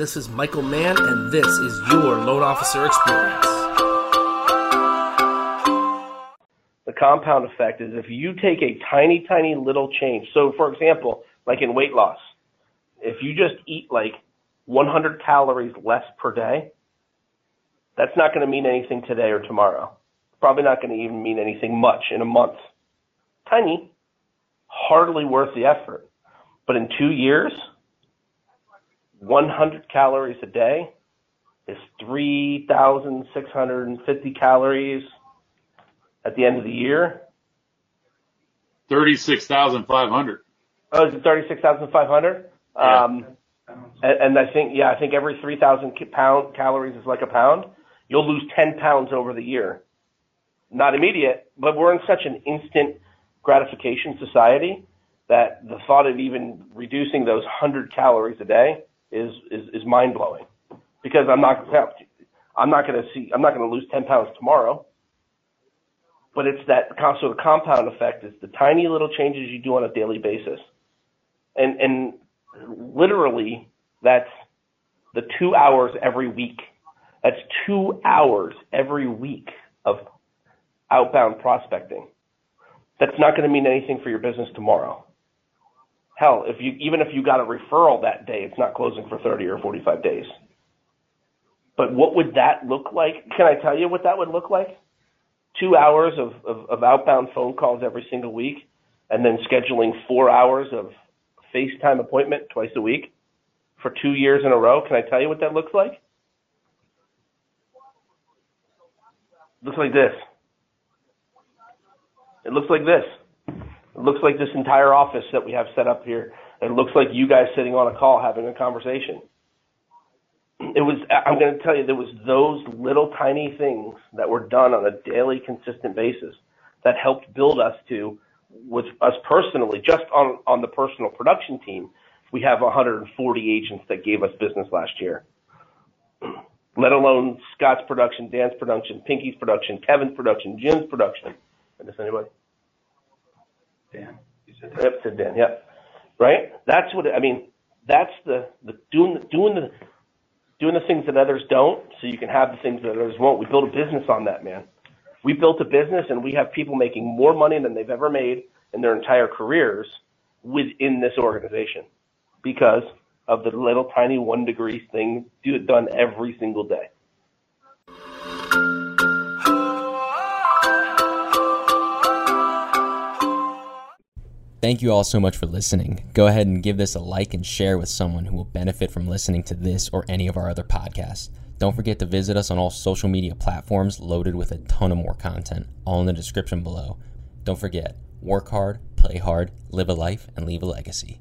This is Michael Mann, and this is your Loan Officer Experience. The compound effect is if you take a tiny, tiny little change. So, for example, like in weight loss, if you just eat like 100 calories less per day, that's not going to mean anything today or tomorrow. Probably not going to even mean anything much in a month. Tiny, hardly worth the effort. But in two years, 100 calories a day is 3,650 calories at the end of the year. 36,500. Oh, is it 36,500? Yeah. Um, and, and I think, yeah, I think every 3,000 ca- pound calories is like a pound. You'll lose 10 pounds over the year. Not immediate, but we're in such an instant gratification society that the thought of even reducing those 100 calories a day is, is, is mind blowing. Because I'm not, I'm not going to see, I'm not going to lose 10 pounds tomorrow. But it's that, so the compound effect is the tiny little changes you do on a daily basis. And, and literally that's the two hours every week. That's two hours every week of outbound prospecting. That's not going to mean anything for your business tomorrow. Hell, if you even if you got a referral that day, it's not closing for 30 or 45 days. But what would that look like? Can I tell you what that would look like? Two hours of, of, of outbound phone calls every single week, and then scheduling four hours of FaceTime appointment twice a week for two years in a row. Can I tell you what that looks like? looks like this. It looks like this. It looks like this entire office that we have set up here. It looks like you guys sitting on a call having a conversation. It was, I'm going to tell you, there was those little tiny things that were done on a daily consistent basis that helped build us to, with us personally, just on, on the personal production team, we have 140 agents that gave us business last year let alone Scott's production, Dan's production, Pinky's production, Kevin's production, Jim's production. I miss anybody? Dan, you said Yep, said Dan. Yep. Right. That's what I mean. That's the the doing the doing the doing the things that others don't, so you can have the things that others won't. We built a business on that, man. We built a business, and we have people making more money than they've ever made in their entire careers within this organization because of the little tiny one degree thing do it done every single day. Thank you all so much for listening. Go ahead and give this a like and share with someone who will benefit from listening to this or any of our other podcasts. Don't forget to visit us on all social media platforms loaded with a ton of more content, all in the description below. Don't forget, work hard, play hard, live a life, and leave a legacy.